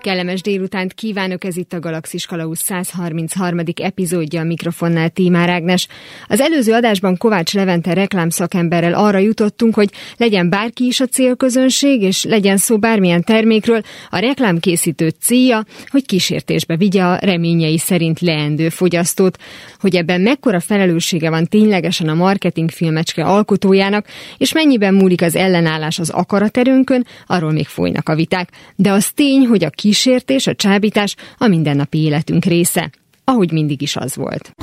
Kellemes délutánt kívánok, ez itt a Galaxis Kalausz 133. epizódja a mikrofonnál Tímár Ágnes. Az előző adásban Kovács Levente reklámszakemberrel arra jutottunk, hogy legyen bárki is a célközönség, és legyen szó bármilyen termékről, a reklámkészítő célja, hogy kísértésbe vigye a reményei szerint leendő fogyasztót. Hogy ebben mekkora felelőssége van ténylegesen a marketing filmecske alkotójának, és mennyiben múlik az ellenállás az akaraterőnkön, arról még folynak a viták. De az tény, hogy a kis kísértés, a csábítás a mindennapi életünk része, ahogy mindig is az volt.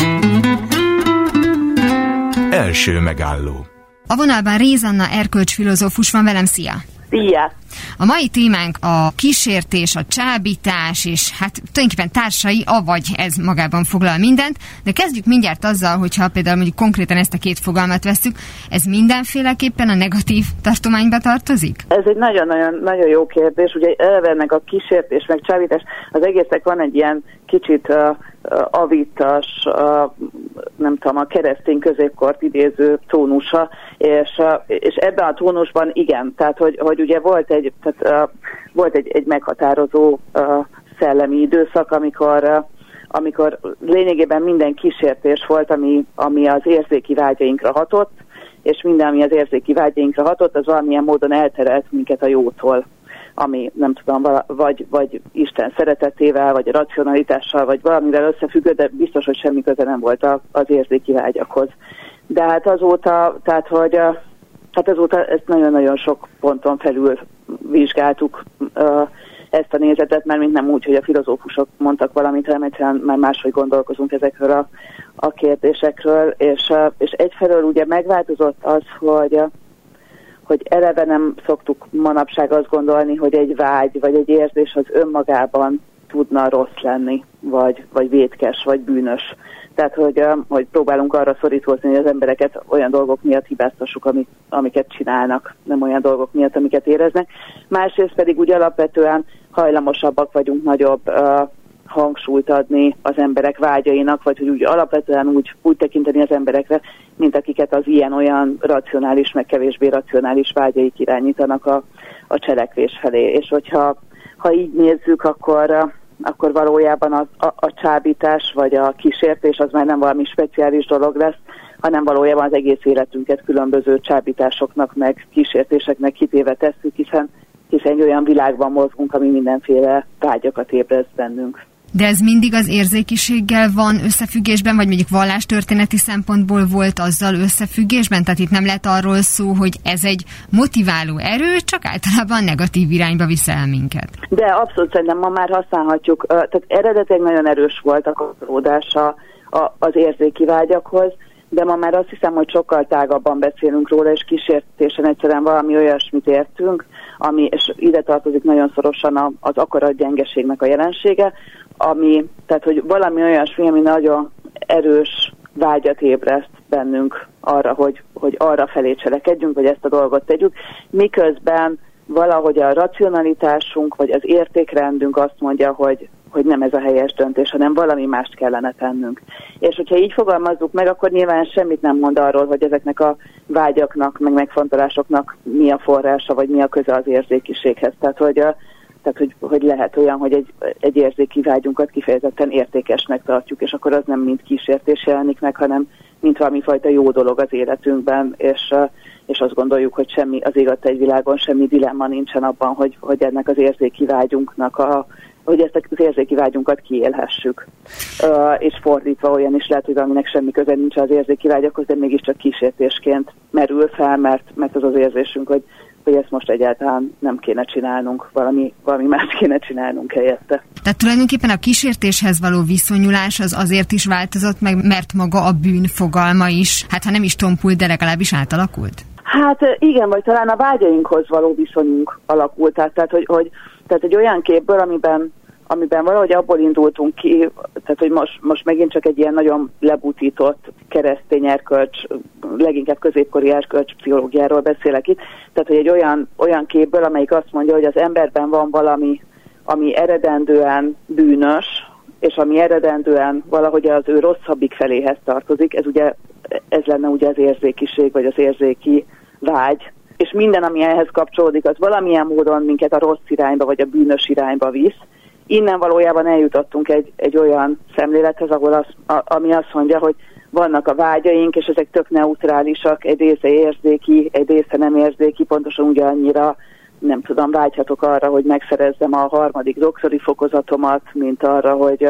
Első megálló A vonalban Rézanna erkölcs filozófus van velem, szia! Szia! A mai témánk a kísértés, a csábítás, és hát tulajdonképpen társai, avagy ez magában foglal mindent, de kezdjük mindjárt azzal, hogyha például mondjuk konkrétan ezt a két fogalmat veszük, ez mindenféleképpen a negatív tartományba tartozik? Ez egy nagyon-nagyon nagyon jó kérdés, ugye eleve meg a kísértés, meg csábítás, az egésznek van egy ilyen kicsit uh, avitas, uh, nem tudom, a keresztény középkort idéző tónusa, és, és ebben a tónusban igen, tehát hogy, hogy ugye volt egy, tehát, volt egy, egy meghatározó szellemi időszak, amikor amikor lényegében minden kísértés volt, ami, ami az érzéki vágyainkra hatott, és minden, ami az érzéki vágyainkra hatott, az valamilyen módon elterelt minket a jótól ami nem tudom, vagy, vagy Isten szeretetével, vagy racionalitással, vagy valamivel összefüggő, de biztos, hogy semmi köze nem volt az érzéki vágyakhoz. De hát azóta, tehát hogy hát azóta ezt nagyon-nagyon sok ponton felül vizsgáltuk ezt a nézetet, mert mint nem úgy, hogy a filozófusok mondtak valamit, hanem egyszerűen már máshogy gondolkozunk ezekről a, a kérdésekről, és, és egyfelől ugye megváltozott az, hogy hogy eleve nem szoktuk manapság azt gondolni, hogy egy vágy vagy egy érzés az önmagában tudna rossz lenni, vagy, vagy vétkes, vagy bűnös. Tehát, hogy, hogy próbálunk arra szorítózni, hogy az embereket olyan dolgok miatt hibáztassuk, amik, amiket csinálnak, nem olyan dolgok miatt, amiket éreznek. Másrészt pedig úgy alapvetően hajlamosabbak vagyunk nagyobb hangsúlyt adni az emberek vágyainak, vagy hogy úgy alapvetően úgy, úgy tekinteni az emberekre, mint akiket az ilyen-olyan racionális, meg kevésbé racionális vágyaik irányítanak a, a cselekvés felé. És hogyha ha így nézzük, akkor, akkor valójában a, a, a csábítás vagy a kísértés az már nem valami speciális dolog lesz, hanem valójában az egész életünket különböző csábításoknak, meg kísértéseknek kitéve tesszük, hiszen hiszen egy olyan világban mozgunk, ami mindenféle vágyakat ébreszt bennünk. De ez mindig az érzékiséggel van összefüggésben, vagy mondjuk vallástörténeti szempontból volt azzal összefüggésben? Tehát itt nem lehet arról szó, hogy ez egy motiváló erő, csak általában negatív irányba visz el minket. De abszolút szerintem ma már használhatjuk. Tehát eredetileg nagyon erős volt a kapcsolódása az érzéki vágyakhoz, de ma már azt hiszem, hogy sokkal tágabban beszélünk róla, és kísértésen egyszerűen valami olyasmit értünk, ami, és ide tartozik nagyon szorosan az akaratgyengeségnek a jelensége, ami, tehát hogy valami olyasmi, ami nagyon erős vágyat ébreszt bennünk arra, hogy, hogy arra felé cselekedjünk, vagy ezt a dolgot tegyük, miközben valahogy a racionalitásunk, vagy az értékrendünk azt mondja, hogy, hogy nem ez a helyes döntés, hanem valami mást kellene tennünk. És hogyha így fogalmazzuk meg, akkor nyilván semmit nem mond arról, hogy ezeknek a vágyaknak, meg megfontolásoknak mi a forrása, vagy mi a köze az érzékiséghez. Tehát, hogy tehát, hogy, hogy lehet olyan, hogy egy, egy érzéki vágyunkat kifejezetten értékesnek tartjuk, és akkor az nem mint kísértés jelenik meg, hanem mint valami fajta jó dolog az életünkben, és, és azt gondoljuk, hogy semmi az égat egy világon semmi dilemma nincsen abban, hogy, hogy ennek az érzéki vágyunknak a, hogy ezt az érzéki vágyunkat kiélhessük. Uh, és fordítva olyan is lehet, hogy valaminek semmi köze nincs az érzéki vágyakhoz, de mégiscsak kísértésként merül fel, mert, mert az az érzésünk, hogy hogy ezt most egyáltalán nem kéne csinálnunk, valami, valami más kéne csinálnunk helyette. Tehát tulajdonképpen a kísértéshez való viszonyulás az azért is változott meg, mert maga a bűn fogalma is, hát ha nem is tompult, de legalábbis átalakult? Hát igen, vagy talán a vágyainkhoz való viszonyunk alakult, tehát, tehát hogy, hogy tehát egy olyan képből, amiben amiben valahogy abból indultunk ki, tehát hogy most, most megint csak egy ilyen nagyon lebutított keresztény erkölcs, leginkább középkori erkölcs pszichológiáról beszélek itt, tehát hogy egy olyan, olyan képből, amelyik azt mondja, hogy az emberben van valami, ami eredendően bűnös, és ami eredendően valahogy az ő rosszabbik feléhez tartozik, ez ugye ez lenne ugye az érzékiség, vagy az érzéki vágy, és minden, ami ehhez kapcsolódik, az valamilyen módon minket a rossz irányba, vagy a bűnös irányba visz. Innen valójában eljutottunk egy, egy olyan szemlélethez, ahol az, a, ami azt mondja, hogy vannak a vágyaink, és ezek tök neutrálisak, egy része érzéki, egy része nem érzéki, pontosan ugyannyira nem tudom, vágyhatok arra, hogy megszerezzem a harmadik doktori fokozatomat, mint arra, hogy,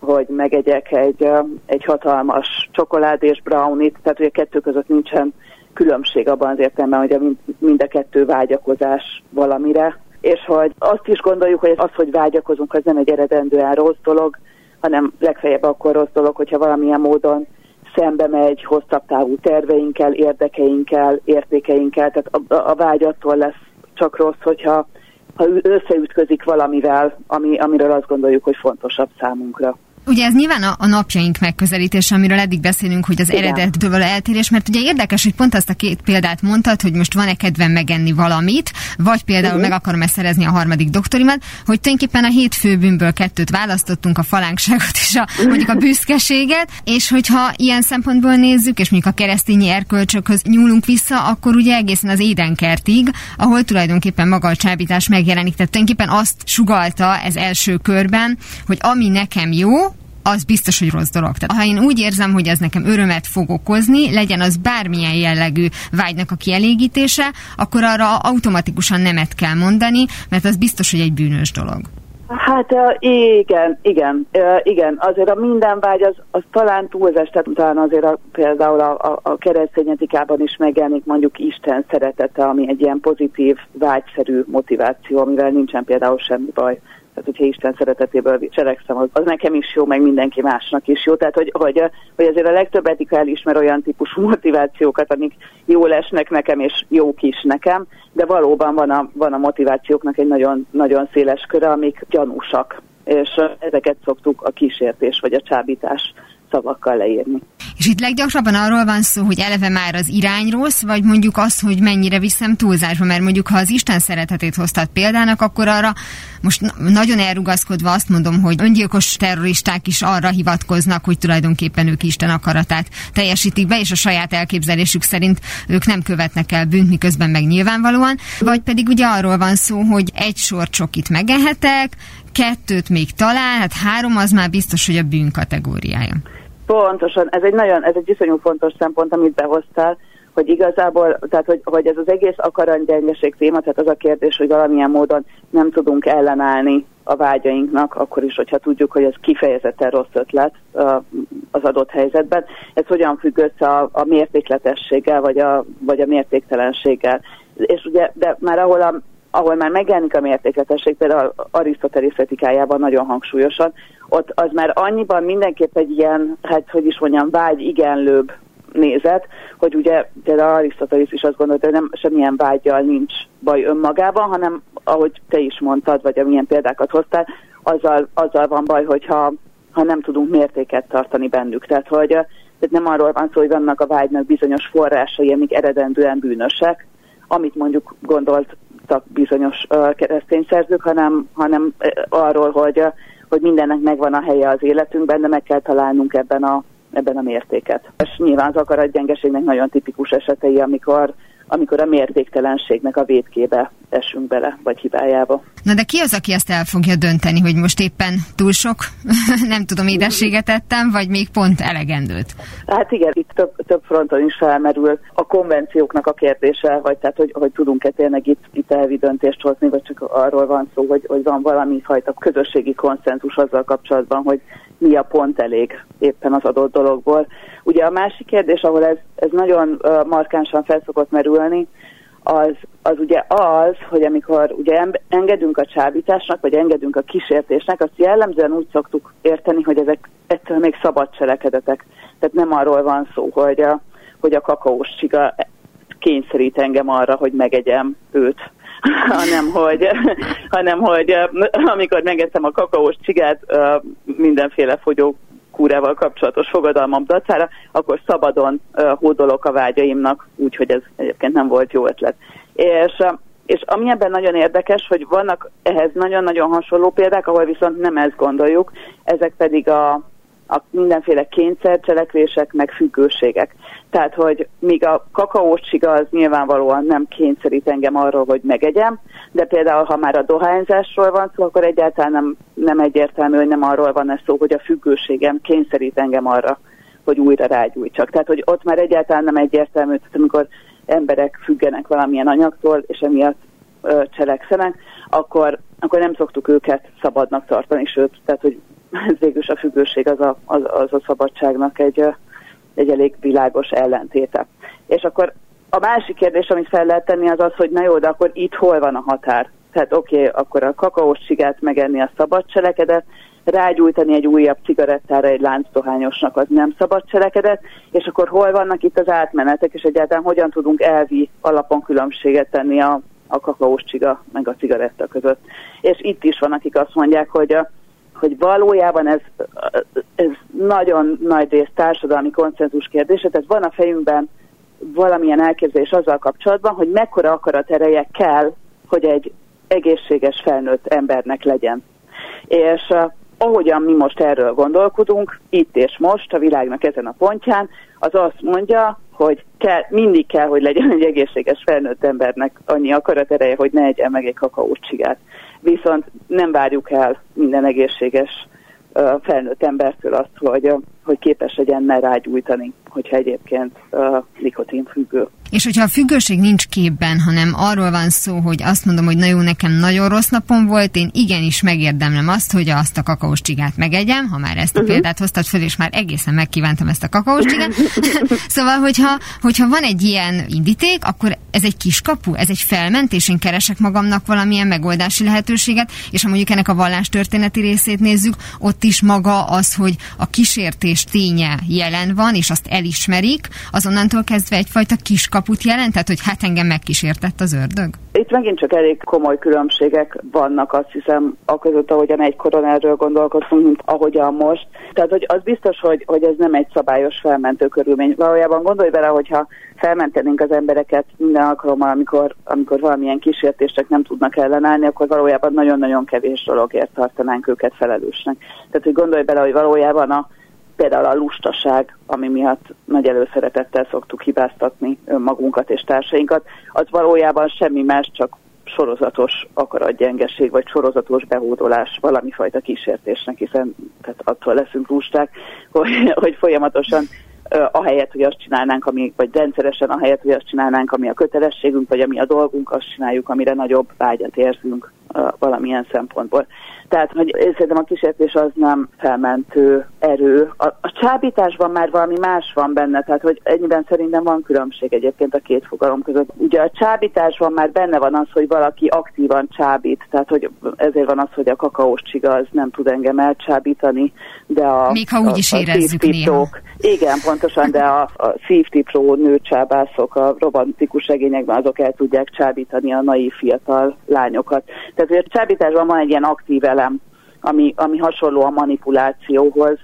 hogy megegyek egy, egy hatalmas csokoládés brownit, tehát hogy a kettő között nincsen különbség abban az értelemben, hogy mind a kettő vágyakozás valamire, és hogy azt is gondoljuk, hogy az, hogy vágyakozunk, az nem egy eredendően rossz dolog, hanem legfeljebb akkor rossz dolog, hogyha valamilyen módon szembe megy hosszabb távú terveinkkel, érdekeinkkel, értékeinkkel, tehát a, a vágy attól lesz csak rossz, hogyha ha összeütközik valamivel, ami, amiről azt gondoljuk, hogy fontosabb számunkra. Ugye ez nyilván a, a napjaink megközelítése, amiről eddig beszélünk, hogy az Igen. eredettől való eltérés, mert ugye érdekes, hogy pont azt a két példát mondtad, hogy most van-e kedvem megenni valamit, vagy például uh-huh. meg akarom-e szerezni a harmadik doktorimat, hogy tulajdonképpen a hét főbűnből kettőt választottunk, a falánkságot és a, mondjuk a büszkeséget, és hogyha ilyen szempontból nézzük, és mondjuk a keresztényi erkölcsökhöz nyúlunk vissza, akkor ugye egészen az édenkertig, ahol tulajdonképpen maga a csábítás megjelenik. Tehát tulajdonképpen azt sugalta ez első körben, hogy ami nekem jó, az biztos, hogy rossz dolog. Tehát, ha én úgy érzem, hogy ez nekem örömet fog okozni, legyen az bármilyen jellegű vágynak a kielégítése, akkor arra automatikusan nemet kell mondani, mert az biztos, hogy egy bűnös dolog. Hát igen, igen, igen. Azért a minden vágy az, az talán túlzás, tehát talán azért a, például a, a, a keresztény etikában is megjelenik mondjuk Isten szeretete, ami egy ilyen pozitív, vágyszerű motiváció, amivel nincsen például semmi baj. Tehát, hogyha Isten szeretetéből cselekszem, az, az nekem is jó, meg mindenki másnak is jó. Tehát, hogy, hogy, hogy azért a legtöbb etika elismer olyan típusú motivációkat, amik jól esnek nekem, és jók is nekem, de valóban van a, van a motivációknak egy nagyon, nagyon széles köre, amik gyanúsak. És ezeket szoktuk a kísértés vagy a csábítás szavakkal leírni. És itt leggyakrabban arról van szó, hogy eleve már az irány rossz, vagy mondjuk az, hogy mennyire viszem túlzásba, mert mondjuk ha az Isten szeretetét hoztad példának, akkor arra most nagyon elrugaszkodva azt mondom, hogy öngyilkos terroristák is arra hivatkoznak, hogy tulajdonképpen ők Isten akaratát teljesítik be, és a saját elképzelésük szerint ők nem követnek el bűnt, miközben meg nyilvánvalóan. Vagy pedig ugye arról van szó, hogy egy sor csokit megehetek, kettőt még talán, hát három az már biztos, hogy a bűn kategóriája. Pontosan, ez egy nagyon, ez egy iszonyú fontos szempont, amit behoztál, hogy igazából, tehát hogy, hogy ez az egész akaranygyengeség téma, tehát az a kérdés, hogy valamilyen módon nem tudunk ellenállni a vágyainknak, akkor is, hogyha tudjuk, hogy ez kifejezetten rossz ötlet az adott helyzetben. Ez hogyan függ össze a, a mértékletességgel, vagy a, vagy a mértéktelenséggel. És ugye, de már ahol a, ahol már megjelenik a mértékletesség, például Arisztotelész etikájában nagyon hangsúlyosan, ott az már annyiban mindenképp egy ilyen, hát hogy is mondjam, vágy igenlőbb nézet, hogy ugye például Arisztotelész is azt gondolta, hogy nem semmilyen vágyjal nincs baj önmagában, hanem ahogy te is mondtad, vagy amilyen példákat hoztál, azzal, azzal van baj, hogyha ha nem tudunk mértéket tartani bennük. Tehát, hogy tehát nem arról van szó, hogy vannak a vágynak bizonyos forrásai, amik eredendően bűnösek, amit mondjuk gondolt voltak bizonyos keresztény szerzők, hanem, hanem arról, hogy, hogy mindennek megvan a helye az életünkben, de meg kell találnunk ebben a, ebben a mértéket. És nyilván az akaratgyengeségnek nagyon tipikus esetei, amikor amikor a mértéktelenségnek a védkébe esünk bele, vagy hibájába. Na de ki az, aki ezt el fogja dönteni, hogy most éppen túl sok, nem tudom, édességet ettem, vagy még pont elegendőt? Hát igen, itt több, több fronton is felmerül a konvencióknak a kérdése, vagy tehát, hogy, hogy tudunk-e tényleg itt, itt elvi döntést hozni, vagy csak arról van szó, hogy, hogy van valami fajta közösségi konszenzus azzal kapcsolatban, hogy mi a pont elég éppen az adott dologból. Ugye a másik kérdés, ahol ez, ez nagyon markánsan felszokott merülni, az, az ugye az, hogy amikor ugye engedünk a csábításnak, vagy engedünk a kísértésnek, azt jellemzően úgy szoktuk érteni, hogy ezek ettől még szabad cselekedetek. Tehát nem arról van szó, hogy a, hogy a kakaós csiga kényszerít engem arra, hogy megegyem őt, hanem hogy, hanem hogy amikor megeszem a kakaós csigát mindenféle fogyó kúrával kapcsolatos fogadalmam dacára, akkor szabadon hódolok a vágyaimnak, úgyhogy ez egyébként nem volt jó ötlet. És, és ami ebben nagyon érdekes, hogy vannak ehhez nagyon-nagyon hasonló példák, ahol viszont nem ezt gondoljuk, ezek pedig a, a mindenféle kényszercselekvések, meg függőségek. Tehát, hogy míg a kakaós csiga az nyilvánvalóan nem kényszerít engem arról, hogy megegyem, de például, ha már a dohányzásról van szó, akkor egyáltalán nem, nem egyértelmű, hogy nem arról van ez szó, hogy a függőségem kényszerít engem arra, hogy újra rágyújtsak. Tehát, hogy ott már egyáltalán nem egyértelmű, tehát amikor emberek függenek valamilyen anyagtól, és emiatt ö, cselekszenek, akkor, akkor nem szoktuk őket szabadnak tartani, sőt, tehát, hogy ez végül a függőség az a, az, az a szabadságnak egy, egy elég világos ellentéte. És akkor a másik kérdés, amit fel lehet tenni, az az, hogy na jó, de akkor itt hol van a határ? Tehát oké, okay, akkor a kakaós csigát megenni a szabad cselekedet, rágyújtani egy újabb cigarettára egy láncdohányosnak az nem szabad cselekedet, és akkor hol vannak itt az átmenetek, és egyáltalán hogyan tudunk elvi alapon különbséget tenni a, a kakaós csiga meg a cigaretta között. És itt is van, akik azt mondják, hogy a, hogy valójában ez, ez nagyon nagy rész társadalmi konszenzus kérdése, tehát van a fejünkben valamilyen elképzelés azzal kapcsolatban, hogy mekkora akarat ereje kell, hogy egy egészséges felnőtt embernek legyen. És uh, ahogyan mi most erről gondolkodunk, itt és most, a világnak ezen a pontján, az azt mondja, hogy kell, mindig kell, hogy legyen egy egészséges felnőtt embernek annyi akarat ereje, hogy ne egyen meg egy kakaócsigát viszont nem várjuk el minden egészséges felnőtt embertől azt, hogy, hogy képes legyen ne rágyújtani, hogyha egyébként uh, függő. És hogyha a függőség nincs képben, hanem arról van szó, hogy azt mondom, hogy na jó, nekem nagyon rossz napom volt, én igenis megérdemlem azt, hogy azt a kakaós csigát megegyem, ha már ezt a uh-huh. példát hoztad föl, és már egészen megkívántam ezt a kakaós csigát. szóval, hogyha, hogyha van egy ilyen indíték, akkor ez egy kiskapu, ez egy felmentés, én keresek magamnak valamilyen megoldási lehetőséget, és ha mondjuk ennek a vallás történeti részét nézzük, ott is maga az, hogy a kísértés ténye jelen van, és azt elismerik, azonnantól kezdve egyfajta kiskapu kaput jelent? Tehát, hogy hát engem megkísértett az ördög? Itt megint csak elég komoly különbségek vannak, azt hiszem, a között, ahogyan egykoron erről gondolkodtunk, mint ahogyan most. Tehát, hogy az biztos, hogy, hogy ez nem egy szabályos felmentő körülmény. Valójában gondolj bele, hogyha felmentenénk az embereket minden alkalommal, amikor, amikor valamilyen kísértések nem tudnak ellenállni, akkor valójában nagyon-nagyon kevés dologért tartanánk őket felelősnek. Tehát, hogy gondolj bele, hogy valójában a például a lustaság, ami miatt nagy előszeretettel szoktuk hibáztatni magunkat és társainkat, az valójában semmi más, csak sorozatos akaratgyengeség, vagy sorozatos behódolás valami fajta kísértésnek, hiszen tehát attól leszünk lusták, hogy, hogy folyamatosan ahelyett, hogy azt csinálnánk, ami, vagy rendszeresen ahelyett, hogy azt csinálnánk, ami a kötelességünk, vagy ami a dolgunk, azt csináljuk, amire nagyobb vágyat érzünk valamilyen szempontból. Tehát, hogy én szerintem a kísértés az nem felmentő erő. A, a csábításban már valami más van benne, tehát hogy ennyiben szerintem van különbség egyébként a két fogalom között. Ugye a csábításban már benne van az, hogy valaki aktívan csábít, tehát hogy ezért van az, hogy a kakaós csiga az nem tud engem elcsábítani, de a... Még ha úgy is a, a érezzük néha. Igen, pontosan, de a, a szívtipró nőcsábászok a romantikus regényekben azok el tudják csábítani a naív fiatal lányokat. Tehát a csábításban van egy ilyen aktív elem, ami, ami hasonló a manipulációhoz,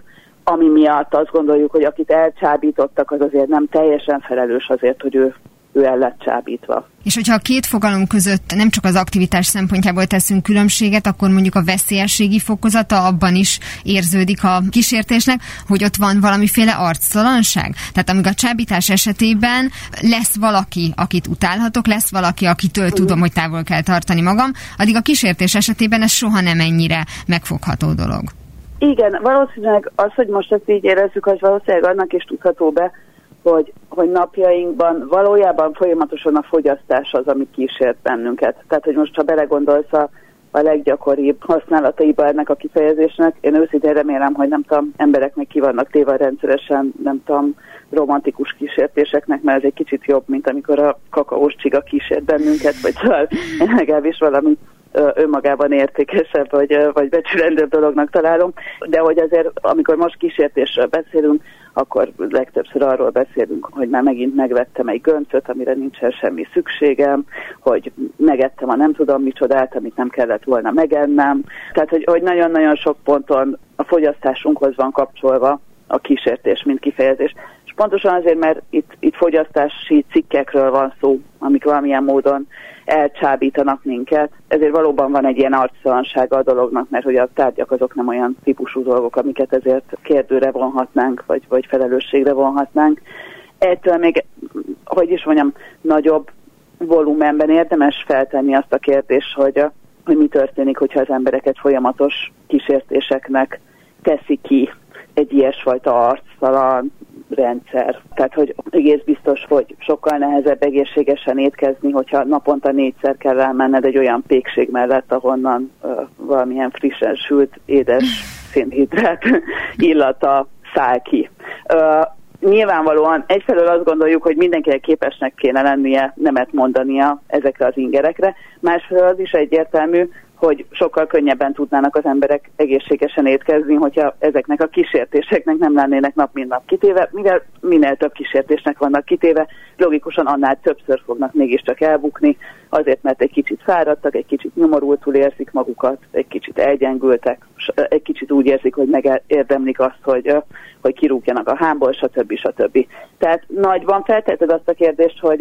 ami miatt azt gondoljuk, hogy akit elcsábítottak, az azért nem teljesen felelős azért, hogy ő ő el lett csábítva. És hogyha a két fogalom között nem csak az aktivitás szempontjából teszünk különbséget, akkor mondjuk a veszélyességi fokozata abban is érződik a kísértésnek, hogy ott van valamiféle arctalanság. Tehát amíg a csábítás esetében lesz valaki, akit utálhatok, lesz valaki, akitől tudom, hogy távol kell tartani magam, addig a kísértés esetében ez soha nem ennyire megfogható dolog. Igen, valószínűleg az, hogy most ezt így érezzük, az valószínűleg annak is tudható be, hogy, hogy napjainkban valójában folyamatosan a fogyasztás az, ami kísért bennünket. Tehát, hogy most ha belegondolsz a, a leggyakoribb használataiba ennek a kifejezésnek, én őszintén remélem, hogy nem tudom, emberek még ki vannak téve rendszeresen, nem tudom, romantikus kísértéseknek, mert ez egy kicsit jobb, mint amikor a kakaós csiga kísért bennünket, vagy szóval legalábbis valami önmagában értékesebb, vagy, vagy becsülendőbb dolognak találom, de hogy azért, amikor most kísértésről beszélünk, akkor legtöbbször arról beszélünk, hogy már megint megvettem egy göncöt, amire nincsen semmi szükségem, hogy megettem a nem tudom micsodát, amit nem kellett volna megennem. Tehát, hogy, hogy nagyon-nagyon sok ponton a fogyasztásunkhoz van kapcsolva a kísértés, mint kifejezés. És pontosan azért, mert itt, itt fogyasztási cikkekről van szó, amik valamilyen módon elcsábítanak minket. Ezért valóban van egy ilyen arctalansága a dolognak, mert hogy a tárgyak azok nem olyan típusú dolgok, amiket ezért kérdőre vonhatnánk, vagy, vagy felelősségre vonhatnánk. Ettől még, hogy is mondjam, nagyobb volumenben érdemes feltenni azt a kérdést, hogy, hogy mi történik, hogyha az embereket folyamatos kísértéseknek teszi ki egy ilyesfajta arctalan rendszer. Tehát, hogy egész biztos, hogy sokkal nehezebb egészségesen étkezni, hogyha naponta négyszer kell elmenned egy olyan pékség mellett, ahonnan uh, valamilyen frissen sült, édes szénhidrát illata száll ki. Uh, nyilvánvalóan egyfelől azt gondoljuk, hogy mindenkinek képesnek kéne lennie nemet mondania ezekre az ingerekre, másfelől az is egyértelmű, hogy sokkal könnyebben tudnának az emberek egészségesen étkezni, hogyha ezeknek a kísértéseknek nem lennének nap mint nap kitéve, mivel minél több kísértésnek vannak kitéve, logikusan annál többször fognak mégiscsak elbukni, azért mert egy kicsit fáradtak, egy kicsit nyomorultul érzik magukat, egy kicsit elgyengültek, egy kicsit úgy érzik, hogy megérdemlik azt, hogy, hogy kirúgjanak a hámból, stb. stb. Tehát nagyban feltetted azt a kérdést, hogy,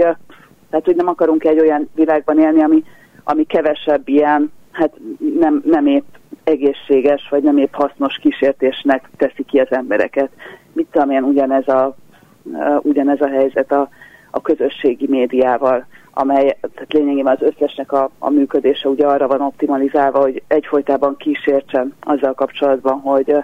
tehát, hogy nem akarunk egy olyan világban élni, ami, ami kevesebb ilyen hát nem, nem épp egészséges, vagy nem épp hasznos kísértésnek teszi ki az embereket. Mit tudom én, ugyanez a, ugyanez a helyzet a, a közösségi médiával, amely tehát lényegében az összesnek a, a működése ugye arra van optimalizálva, hogy egyfolytában kísértsen azzal kapcsolatban, hogy,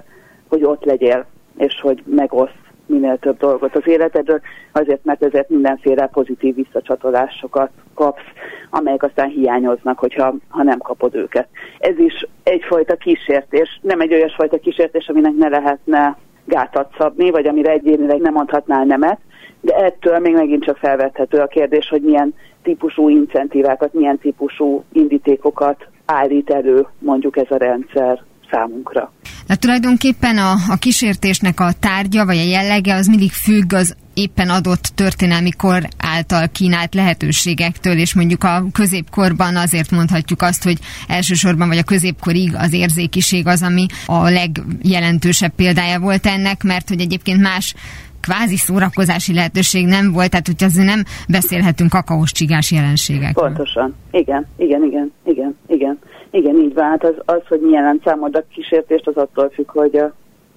hogy ott legyél, és hogy megoszt minél több dolgot az életedről, azért, mert ezért mindenféle pozitív visszacsatolásokat kapsz, amelyek aztán hiányoznak, hogyha ha nem kapod őket. Ez is egyfajta kísértés, nem egy olyasfajta kísértés, aminek ne lehetne gátat szabni, vagy amire egyénileg nem mondhatnál nemet, de ettől még megint csak felvethető a kérdés, hogy milyen típusú incentívákat, milyen típusú indítékokat állít elő mondjuk ez a rendszer számunkra. De tulajdonképpen a, a kísértésnek a tárgya vagy a jellege az mindig függ az éppen adott történelmi kor által kínált lehetőségektől, és mondjuk a középkorban azért mondhatjuk azt, hogy elsősorban vagy a középkorig az érzékiség az, ami a legjelentősebb példája volt ennek, mert hogy egyébként más kvázi szórakozási lehetőség nem volt, tehát hogy azért nem beszélhetünk kakaós csigás jelenségekről. Pontosan. Igen, igen, igen, igen, igen. Igen, így van. Hát az, az hogy milyen számod a kísértést, az attól függ, hogy a,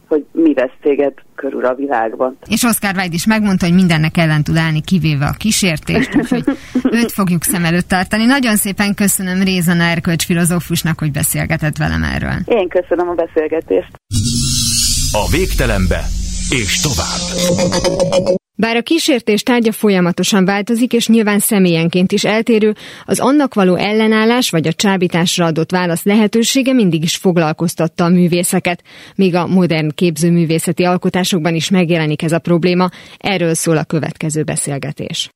hogy mi vesz téged körül a világban. És Oscar Wilde is megmondta, hogy mindennek ellen tud állni, kivéve a kísértést, úgyhogy őt fogjuk szem előtt tartani. Nagyon szépen köszönöm Rézana Erkölcs filozófusnak, hogy beszélgetett velem erről. Én köszönöm a beszélgetést. A végtelenbe és tovább. Bár a kísértés tárgya folyamatosan változik, és nyilván személyenként is eltérő, az annak való ellenállás vagy a csábításra adott válasz lehetősége mindig is foglalkoztatta a művészeket, míg a modern képzőművészeti alkotásokban is megjelenik ez a probléma. Erről szól a következő beszélgetés.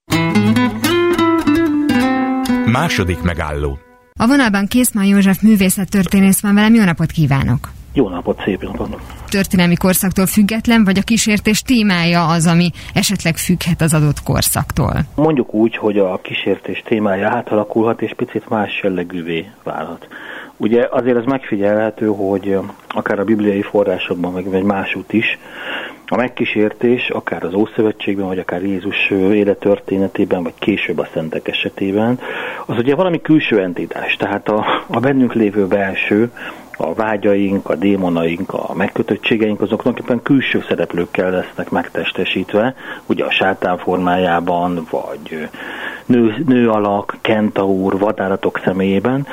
Második megálló. A vonalban Készmán József művészettörténész van velem, jó napot kívánok! Jó napot, szép napot! Történelmi korszaktól független, vagy a kísértés témája az, ami esetleg függhet az adott korszaktól? Mondjuk úgy, hogy a kísértés témája átalakulhat, és picit más jellegűvé válhat. Ugye azért az megfigyelhető, hogy akár a bibliai forrásokban, meg egy másút is, a megkísértés, akár az Ószövetségben, vagy akár Jézus élettörténetében, vagy később a szentek esetében, az ugye valami külső entitás, tehát a, a bennünk lévő belső, a vágyaink, a démonaink, a megkötöttségeink, azok tulajdonképpen külső szereplőkkel lesznek megtestesítve, ugye a sátán formájában, vagy nő, nő alak, kentaur, vadállatok személyében,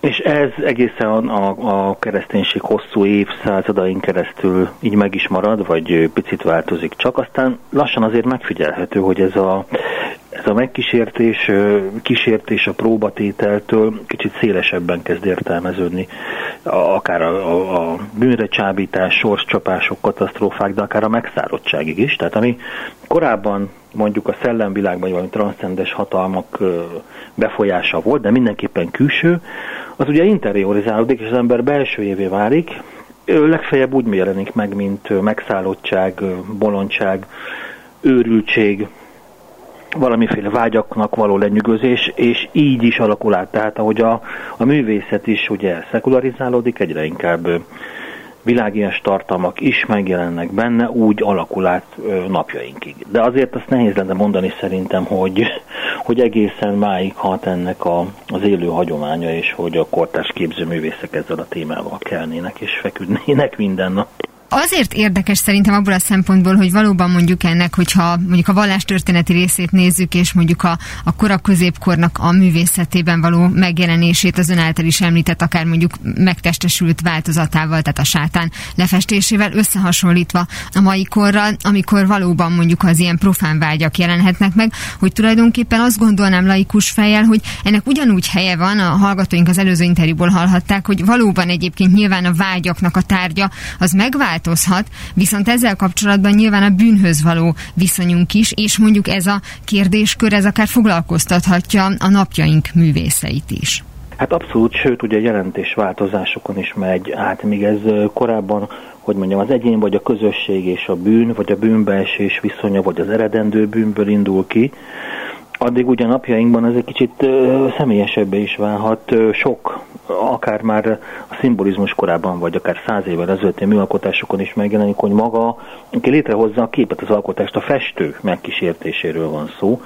és ez egészen a, a kereszténység hosszú évszázadain keresztül így meg is marad, vagy picit változik. Csak aztán lassan azért megfigyelhető, hogy ez a, ez a megkísértés, kísértés a próbatételtől kicsit szélesebben kezd értelmeződni. Akár a, a, a bűnre csábítás, sorscsapások, katasztrófák, de akár a megszállottságig is. Tehát ami korábban mondjuk a szellemvilágban vagy transzcendes hatalmak befolyása volt, de mindenképpen külső, az ugye interiorizálódik, és az ember belsőjévé válik, legfeljebb úgy jelenik meg, mint megszállottság, bolondság, őrültség, valamiféle vágyaknak való lenyűgözés, és így is alakul át. Tehát ahogy a, a művészet is ugye szekularizálódik, egyre inkább világias tartalmak is megjelennek benne, úgy alakul át napjainkig. De azért azt nehéz lenne mondani szerintem, hogy, hogy egészen máig hat ennek a, az élő hagyománya, és hogy a kortárs képzőművészek ezzel a témával kelnének és feküdnének minden nap. Azért érdekes szerintem abból a szempontból, hogy valóban mondjuk ennek, hogyha mondjuk a vallástörténeti részét nézzük, és mondjuk a, a kora középkornak a művészetében való megjelenését az ön által is említett, akár mondjuk megtestesült változatával, tehát a sátán lefestésével összehasonlítva a mai korral, amikor valóban mondjuk az ilyen profán vágyak jelenhetnek meg, hogy tulajdonképpen azt gondolnám laikus fejjel, hogy ennek ugyanúgy helye van, a hallgatóink az előző interjúból hallhatták, hogy valóban egyébként nyilván a vágyaknak a tárgya az megvált változhat, viszont ezzel kapcsolatban nyilván a bűnhöz való viszonyunk is, és mondjuk ez a kérdéskör, ez akár foglalkoztathatja a napjaink művészeit is. Hát abszolút, sőt ugye jelentés változásokon is megy át, míg ez korábban, hogy mondjam, az egyén vagy a közösség és a bűn, vagy a bűnbeesés viszonya, vagy az eredendő bűnből indul ki, addig ugye napjainkban ez egy kicsit személyesebbé is válhat. Sok, akár már a szimbolizmus korában, vagy akár száz évvel ezelőtti műalkotásokon is megjelenik, hogy maga, aki létrehozza a képet, az alkotást, a festő megkísértéséről van szó,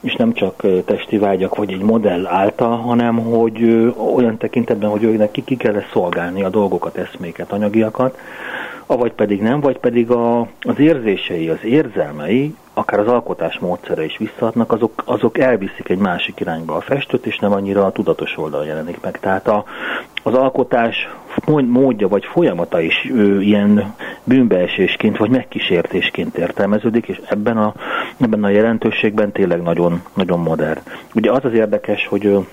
és nem csak testi vágyak vagy egy modell által, hanem hogy olyan tekintetben, hogy őnek ki, ki kell szolgálni a dolgokat, eszméket, anyagiakat, avagy pedig nem, vagy pedig a, az érzései, az érzelmei, akár az alkotás módszere is visszaadnak, azok, azok elviszik egy másik irányba a festőt, és nem annyira a tudatos oldal jelenik meg. Tehát a, az alkotás módja vagy folyamata is ő, ilyen bűnbeesésként vagy megkísértésként értelmeződik, és ebben a, ebben a jelentőségben tényleg nagyon, nagyon modern. Ugye az az érdekes, hogy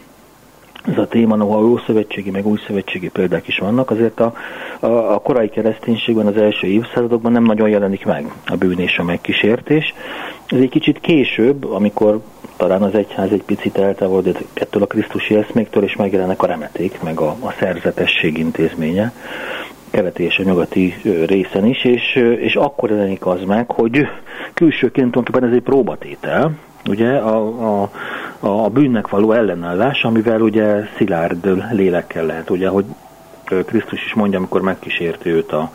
ez a téma, ahol szövetségi, meg új szövetségi példák is vannak, azért a, a, a korai kereszténységben, az első évszázadokban nem nagyon jelenik meg a bűn és a megkísértés. Ez egy kicsit később, amikor talán az egyház egy picit eltávolodik ettől a krisztusi eszméktől, és megjelennek a remeték, meg a, a szerzetesség intézménye, keleti és a nyugati részen is, és, és akkor jelenik az meg, hogy külsőként tulajdonképpen ez egy próbatétel, ugye a, a, a bűnnek való ellenállás, amivel ugye szilárd lélekkel lehet, ugye, hogy Krisztus is mondja, amikor megkísérti őt a,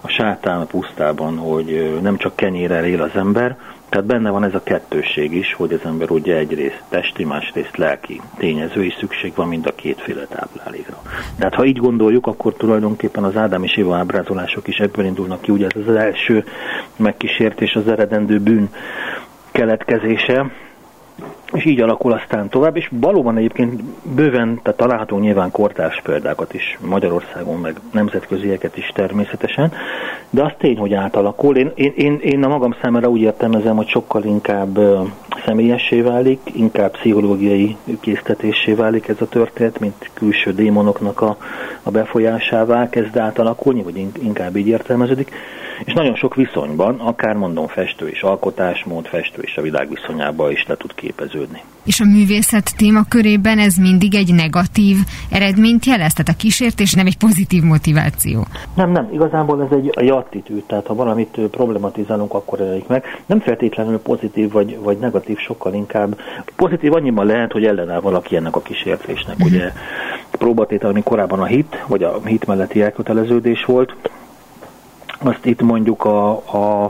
a sátán a pusztában, hogy nem csak kenyérrel él az ember, tehát benne van ez a kettősség is, hogy az ember ugye egyrészt testi, másrészt lelki tényező is szükség van mind a kétféle táplálékra. Tehát ha így gondoljuk, akkor tulajdonképpen az Ádám és Éva ábrázolások is ebből indulnak ki, ugye ez az első megkísértés, az eredendő bűn keletkezése, és így alakul aztán tovább, és valóban egyébként bőven, tehát találhatunk nyilván kortárs példákat is Magyarországon, meg nemzetközieket is természetesen, de az tény, hogy átalakul. Én, én, én, én a magam számára úgy értelmezem, hogy sokkal inkább személyessé válik, inkább pszichológiai késztetésé válik ez a történet, mint külső démonoknak a, a befolyásává kezd átalakulni, vagy inkább így értelmeződik és nagyon sok viszonyban, akár mondom festő és alkotásmód, festő és a világ viszonyába is le tud képeződni. És a művészet témakörében ez mindig egy negatív eredményt jelez? Tehát a kísértés nem egy pozitív motiváció? Nem, nem, igazából ez egy, egy attitűd, tehát ha valamit problematizálunk, akkor jelenik meg. Nem feltétlenül pozitív vagy, vagy negatív, sokkal inkább pozitív annyiban lehet, hogy ellenáll valaki ennek a kísértésnek. Uh-huh. Ugye próbatétel, ami korábban a hit, vagy a hit melletti elköteleződés volt, azt itt mondjuk a, a,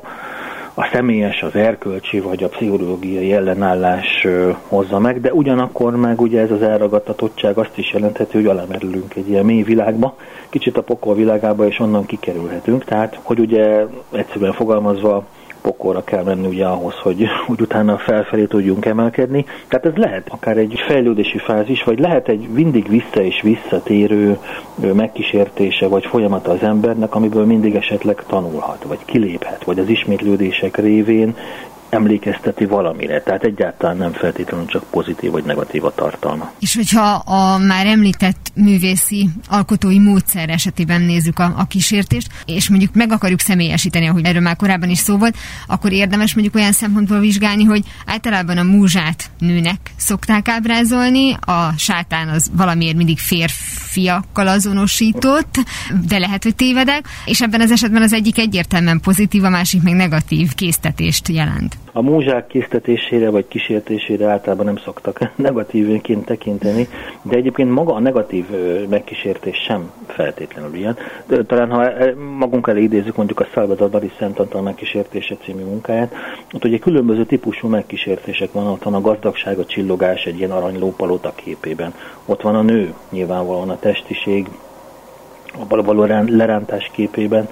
a személyes, az erkölcsi vagy a pszichológiai ellenállás hozza meg, de ugyanakkor meg ugye ez az elragadtatottság azt is jelentheti, hogy alámerülünk egy ilyen mély világba, kicsit a pokol világába, és onnan kikerülhetünk. Tehát, hogy ugye egyszerűen fogalmazva pokolra kell menni ugye ahhoz, hogy úgy utána felfelé tudjunk emelkedni. Tehát ez lehet akár egy fejlődési fázis, vagy lehet egy mindig vissza és visszatérő megkísértése, vagy folyamata az embernek, amiből mindig esetleg tanulhat, vagy kiléphet, vagy az ismétlődések révén emlékezteti valamire, tehát egyáltalán nem feltétlenül csak pozitív vagy negatív a tartalma. És hogyha a már említett művészi alkotói módszer esetében nézzük a, a kísértést, és mondjuk meg akarjuk személyesíteni, ahogy erről már korábban is szó volt, akkor érdemes mondjuk olyan szempontból vizsgálni, hogy általában a múzsát nőnek szokták ábrázolni, a sátán az valamiért mindig férfiakkal azonosított, de lehet, hogy tévedek, és ebben az esetben az egyik egyértelműen pozitív, a másik meg negatív késztetést jelent. a múzsák késztetésére vagy kísértésére általában nem szoktak negatívként tekinteni, de egyébként maga a negatív megkísértés sem feltétlenül ilyen. De talán ha magunk elé idézzük mondjuk a Salvador Dali Szent Antal megkísértése című munkáját, ott ugye különböző típusú megkísértések van, ott van a gazdagság, a csillogás egy ilyen aranylópalota képében, ott van a nő, nyilvánvalóan a testiség, a való lerántás képében,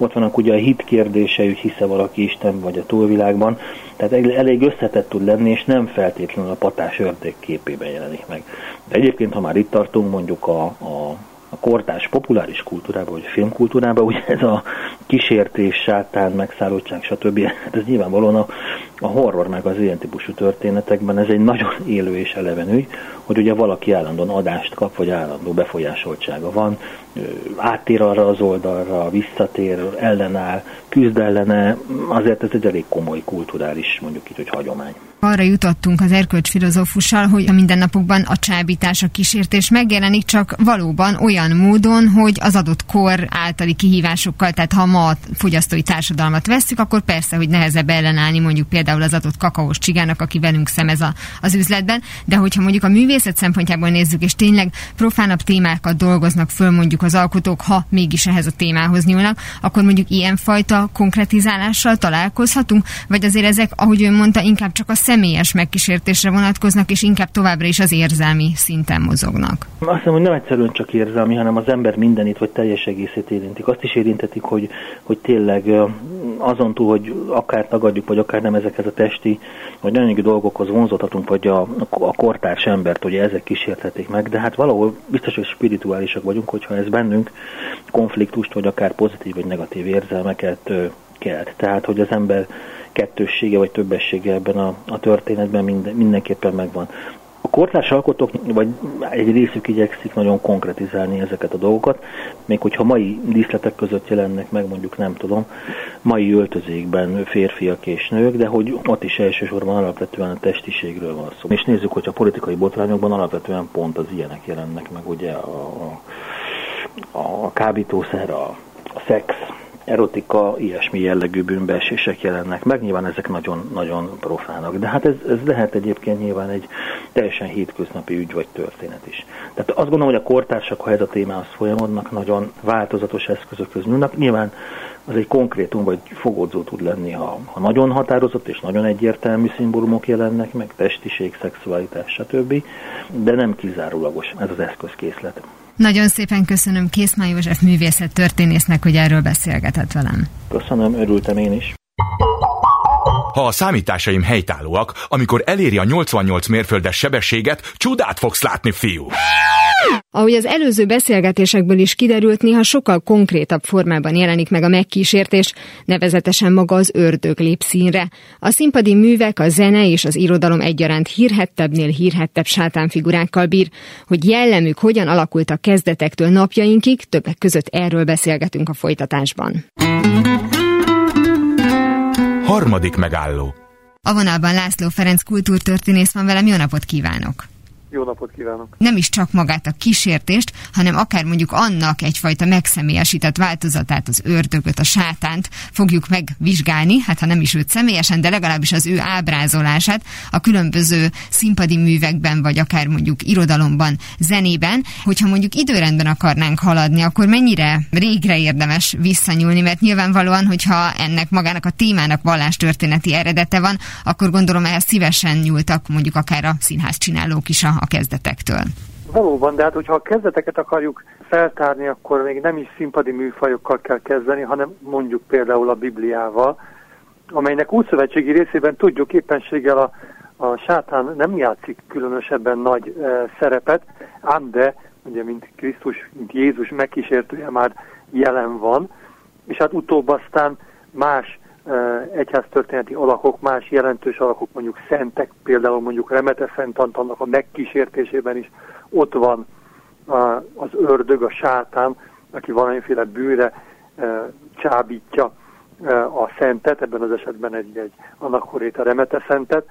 ott vannak ugye a hit kérdése, hogy hisze valaki Isten vagy a túlvilágban, tehát elég összetett tud lenni, és nem feltétlenül a patás ördög képében jelenik meg. De egyébként, ha már itt tartunk, mondjuk a, a a kortás populáris kultúrában, vagy filmkultúrában, ugye ez a kísértés, sátán, megszállottság, stb. Hát ez nyilvánvalóan a, a horror meg az ilyen típusú történetekben ez egy nagyon élő és eleven ügy, hogy ugye valaki állandóan adást kap, vagy állandó befolyásoltsága van, áttér arra az oldalra, visszatér, ellenáll, küzd ellene, azért ez egy elég komoly kulturális, mondjuk így, hogy hagyomány. Arra jutottunk az erkölcs filozófussal, hogy a mindennapokban a csábítás, a kísértés megjelenik csak valóban olyan módon, hogy az adott kor általi kihívásokkal, tehát ha ma a fogyasztói társadalmat veszük, akkor persze, hogy nehezebb ellenállni mondjuk például az adott kakaós csigának, aki velünk szemez a, az üzletben, de hogyha mondjuk a művészet szempontjából nézzük, és tényleg profánabb témákat dolgoznak föl mondjuk az alkotók, ha mégis ehhez a témához nyúlnak, akkor mondjuk ilyenfajta konkretizálással találkozhatunk, vagy azért ezek, ahogy ön mondta, inkább csak a személyes megkísértésre vonatkoznak, és inkább továbbra is az érzelmi szinten mozognak. Azt hiszem, hogy nem egyszerűen csak érzelmi, hanem az ember mindenit, vagy teljes egészét érintik. Azt is érintetik, hogy, hogy tényleg azon túl, hogy akár tagadjuk, vagy akár nem ezekhez a testi, vagy anyagi dolgokhoz vonzatatunk, vagy a, a kortárs embert, hogy ezek kísérthetik meg, de hát valahol biztos, hogy spirituálisak vagyunk, hogyha ez bennünk konfliktust, vagy akár pozitív vagy negatív érzelmeket kelt. Tehát, hogy az ember kettőssége vagy többessége ebben a, a történetben minden, mindenképpen megvan. A kortárs alkotók, vagy egy részük igyekszik nagyon konkretizálni ezeket a dolgokat, még hogyha mai díszletek között jelennek meg, mondjuk nem tudom, mai öltözékben férfiak és nők, de hogy ott is elsősorban alapvetően a testiségről van szó. És nézzük, hogy a politikai botrányokban alapvetően pont az ilyenek jelennek meg, ugye a, a, a kábítószer, a, szex, erotika, ilyesmi jellegű bűnbeesések jelennek meg. Nyilván ezek nagyon-nagyon profának. De hát ez, ez lehet egyébként nyilván egy teljesen hétköznapi ügy vagy történet is. Tehát azt gondolom, hogy a kortársak, ha ez a témához folyamodnak, nagyon változatos eszközökhöz nyúlnak. Nyilván az egy konkrétum vagy fogódzó tud lenni, ha, ha nagyon határozott és nagyon egyértelmű szimbólumok jelennek meg, testiség, szexualitás, stb. De nem kizárólagos ez az eszközkészlet. Nagyon szépen köszönöm Készmá József művészet történésznek, hogy erről beszélgetett velem. Köszönöm, örültem én is. Ha a számításaim helytállóak, amikor eléri a 88 mérföldes sebességet, csodát fogsz látni, fiú! Ahogy az előző beszélgetésekből is kiderült, néha sokkal konkrétabb formában jelenik meg a megkísértés, nevezetesen maga az ördög lép színre. A színpadi művek, a zene és az irodalom egyaránt hírhettebbnél hírhettebb sátánfigurákkal bír. Hogy jellemük hogyan alakult a kezdetektől napjainkig, többek között erről beszélgetünk a folytatásban. Harmadik megálló. A vonalban László Ferenc kultúrtörténész van velem, jó napot kívánok! Jó napot kívánok! Nem is csak magát a kísértést, hanem akár mondjuk annak egyfajta megszemélyesített változatát, az ördögöt, a sátánt fogjuk megvizsgálni, hát ha nem is őt személyesen, de legalábbis az ő ábrázolását a különböző színpadi művekben, vagy akár mondjuk irodalomban, zenében. Hogyha mondjuk időrendben akarnánk haladni, akkor mennyire régre érdemes visszanyúlni, mert nyilvánvalóan, hogyha ennek magának a témának vallástörténeti eredete van, akkor gondolom ehhez szívesen nyúltak mondjuk akár a színház csinálók is a a kezdetektől. Valóban, de hát hogyha a kezdeteket akarjuk feltárni, akkor még nem is színpadi műfajokkal kell kezdeni, hanem mondjuk például a Bibliával, amelynek útszövetségi részében tudjuk éppenséggel a, a sátán nem játszik különösebben nagy e, szerepet, ám de, ugye, mint Krisztus, mint Jézus megkísértője már jelen van, és hát utóbb aztán más egyháztörténeti alakok, más jelentős alakok, mondjuk szentek, például mondjuk Remete Szent Antalnak a megkísértésében is ott van az ördög, a sátán, aki valamiféle bűre csábítja a szentet, ebben az esetben egy, egy annak a Remete Szentet,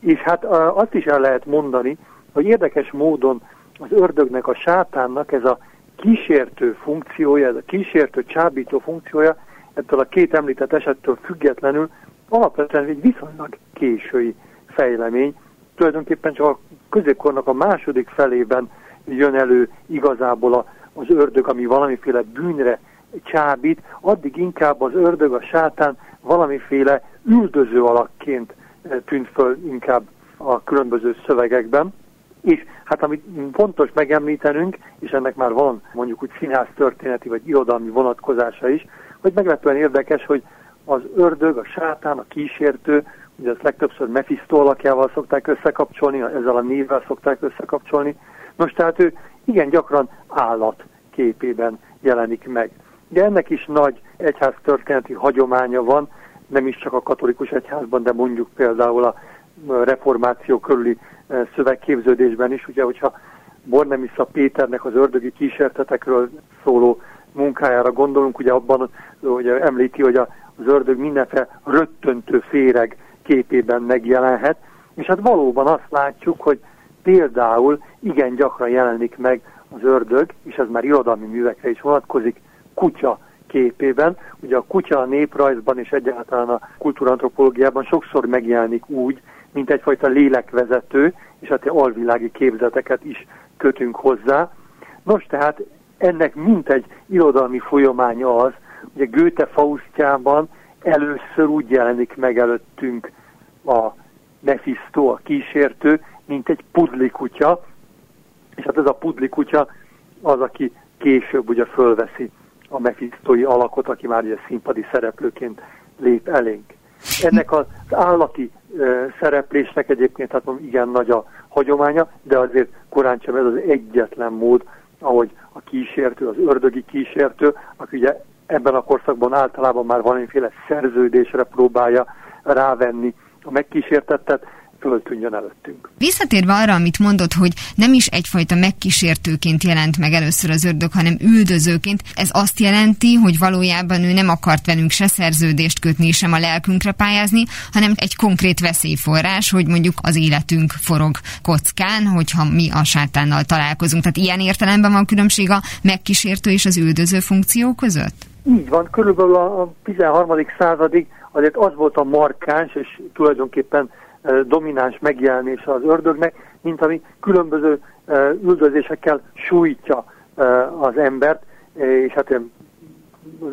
és hát azt is el lehet mondani, hogy érdekes módon az ördögnek, a sátánnak ez a kísértő funkciója, ez a kísértő, csábító funkciója ettől a két említett esettől függetlenül alapvetően egy viszonylag késői fejlemény. Tulajdonképpen csak a középkornak a második felében jön elő igazából a, az ördög, ami valamiféle bűnre csábít, addig inkább az ördög, a sátán valamiféle üldöző alakként eh, tűnt föl inkább a különböző szövegekben. És hát amit fontos megemlítenünk, és ennek már van mondjuk úgy színász történeti vagy irodalmi vonatkozása is, hogy meglepően érdekes, hogy az ördög, a sátán, a kísértő, ugye ezt legtöbbször Mephisto alakjával szokták összekapcsolni, ezzel a névvel szokták összekapcsolni. Nos, tehát ő igen gyakran állat képében jelenik meg. De ennek is nagy egyház történeti hagyománya van, nem is csak a katolikus egyházban, de mondjuk például a reformáció körüli e, szövegképződésben is, ugye, hogyha Bornemisza Péternek az ördögi kísértetekről szóló munkájára gondolunk, ugye abban ugye említi, hogy az ördög mindenféle röttöntő féreg képében megjelenhet, és hát valóban azt látjuk, hogy például igen gyakran jelenik meg az ördög, és ez már irodalmi művekre is vonatkozik, kutya képében. Ugye a kutya a néprajzban és egyáltalán a kultúrantropológiában sokszor megjelenik úgy, mint egyfajta lélekvezető, és hát alvilági képzeteket is kötünk hozzá. Nos, tehát ennek mint egy irodalmi folyamánya az, a Goethe Faustjában először úgy jelenik meg előttünk a Mephisto, a kísértő, mint egy pudlikutya, és hát ez a pudlikutya az, aki később ugye fölveszi a Mephistói alakot, aki már ugye színpadi szereplőként lép elénk. Ennek az állati szereplésnek egyébként hát mondom, igen nagy a hagyománya, de azért korán sem ez az egyetlen mód, ahogy a kísértő, az ördögi kísértő, aki ugye ebben a korszakban általában már valamiféle szerződésre próbálja rávenni a megkísértettet, föltűnjön előttünk. Visszatérve arra, amit mondott, hogy nem is egyfajta megkísértőként jelent meg először az ördög, hanem üldözőként, ez azt jelenti, hogy valójában ő nem akart velünk se szerződést kötni, sem a lelkünkre pályázni, hanem egy konkrét veszélyforrás, hogy mondjuk az életünk forog kockán, hogyha mi a sátánnal találkozunk. Tehát ilyen értelemben van különbség a megkísértő és az üldöző funkció között? Így van, körülbelül a 13. századig azért az volt a markáns, és tulajdonképpen domináns megjelenése az ördögnek, mint ami különböző üldözésekkel sújtja az embert, és hát ilyen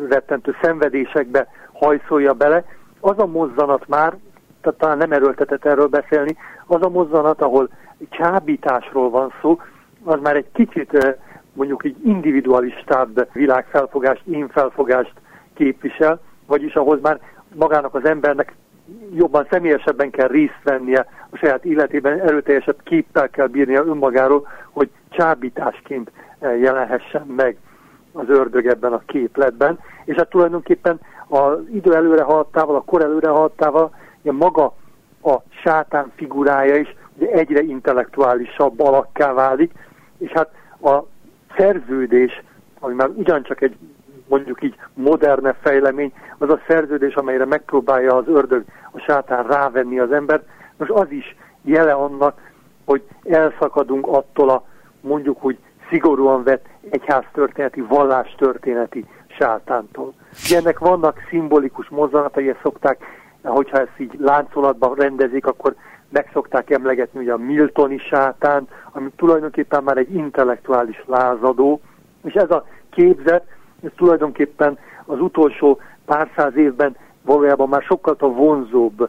rettentő szenvedésekbe hajszolja bele. Az a mozzanat már, tehát talán nem erőltetett erről beszélni, az a mozzanat, ahol csábításról van szó, az már egy kicsit mondjuk így individualistább világfelfogást, én felfogást képvisel, vagyis ahhoz már magának az embernek jobban személyesebben kell részt vennie a saját életében, erőteljesebb képpel kell bírnia önmagáról, hogy csábításként eh, jelenhessen meg az ördög ebben a képletben. És hát tulajdonképpen az idő előre haladtával, a kor előre haladtával, ugye maga a sátán figurája is ugye egyre intellektuálisabb alakká válik, és hát a szerződés, ami már ugyancsak egy mondjuk így moderne fejlemény, az a szerződés, amelyre megpróbálja az ördög, a sátán rávenni az embert, most az is jele annak, hogy elszakadunk attól a mondjuk úgy szigorúan vett egyháztörténeti, vallástörténeti sátántól. Ugye ennek vannak szimbolikus mozzanatai, ezt szokták, hogyha ezt így láncolatban rendezik, akkor meg szokták emlegetni ugye a Miltoni sátán, ami tulajdonképpen már egy intellektuális lázadó, és ez a képzet, ez tulajdonképpen az utolsó pár száz évben valójában már sokkal vonzóbb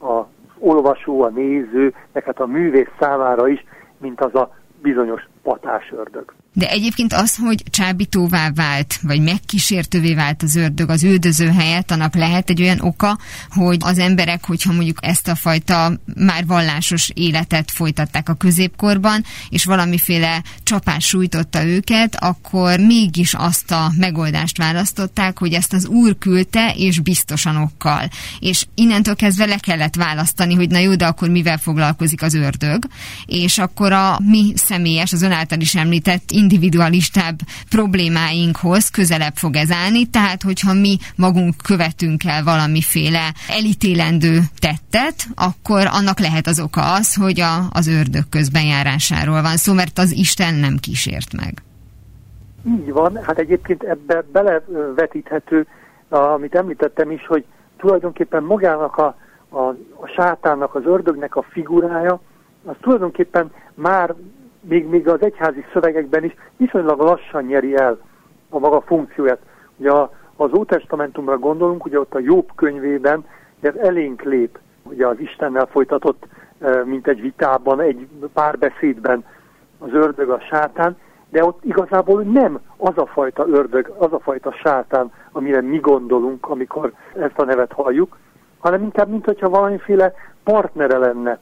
a olvasó, a néző, meg hát a művész számára is, mint az a bizonyos patásördög. De egyébként az, hogy csábítóvá vált, vagy megkísértővé vált az ördög az üldöző helyett, annak lehet egy olyan oka, hogy az emberek, hogyha mondjuk ezt a fajta már vallásos életet folytatták a középkorban, és valamiféle csapás sújtotta őket, akkor mégis azt a megoldást választották, hogy ezt az úr küldte, és biztosan okkal. És innentől kezdve le kellett választani, hogy na jó, de akkor mivel foglalkozik az ördög, és akkor a mi személyes, az ön által is említett individualistább problémáinkhoz közelebb fog ez állni, tehát hogyha mi magunk követünk el valamiféle elítélendő tettet, akkor annak lehet az oka az, hogy a, az ördög közbenjárásáról van szó, mert az Isten nem kísért meg. Így van, hát egyébként ebbe belevetíthető, amit említettem is, hogy tulajdonképpen magának a, a, a sátánnak, az ördögnek a figurája, az tulajdonképpen már még, még az egyházi szövegekben is viszonylag lassan nyeri el a maga funkcióját. Ugye az Ótestamentumra gondolunk, ugye ott a Jobb könyvében ez elénk lép, ugye az Istennel folytatott, mint egy vitában, egy párbeszédben az ördög, a sátán, de ott igazából nem az a fajta ördög, az a fajta sátán, amire mi gondolunk, amikor ezt a nevet halljuk, hanem inkább, mint hogyha valamiféle partnere lenne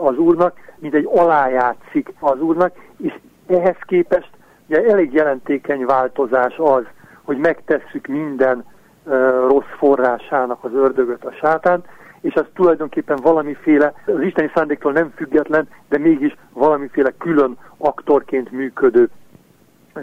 az úrnak, mint egy alájátszik az úrnak, és ehhez képest ugye elég jelentékeny változás az, hogy megtesszük minden uh, rossz forrásának az ördögöt, a sátán, és az tulajdonképpen valamiféle, az isteni szándéktól nem független, de mégis valamiféle külön aktorként működő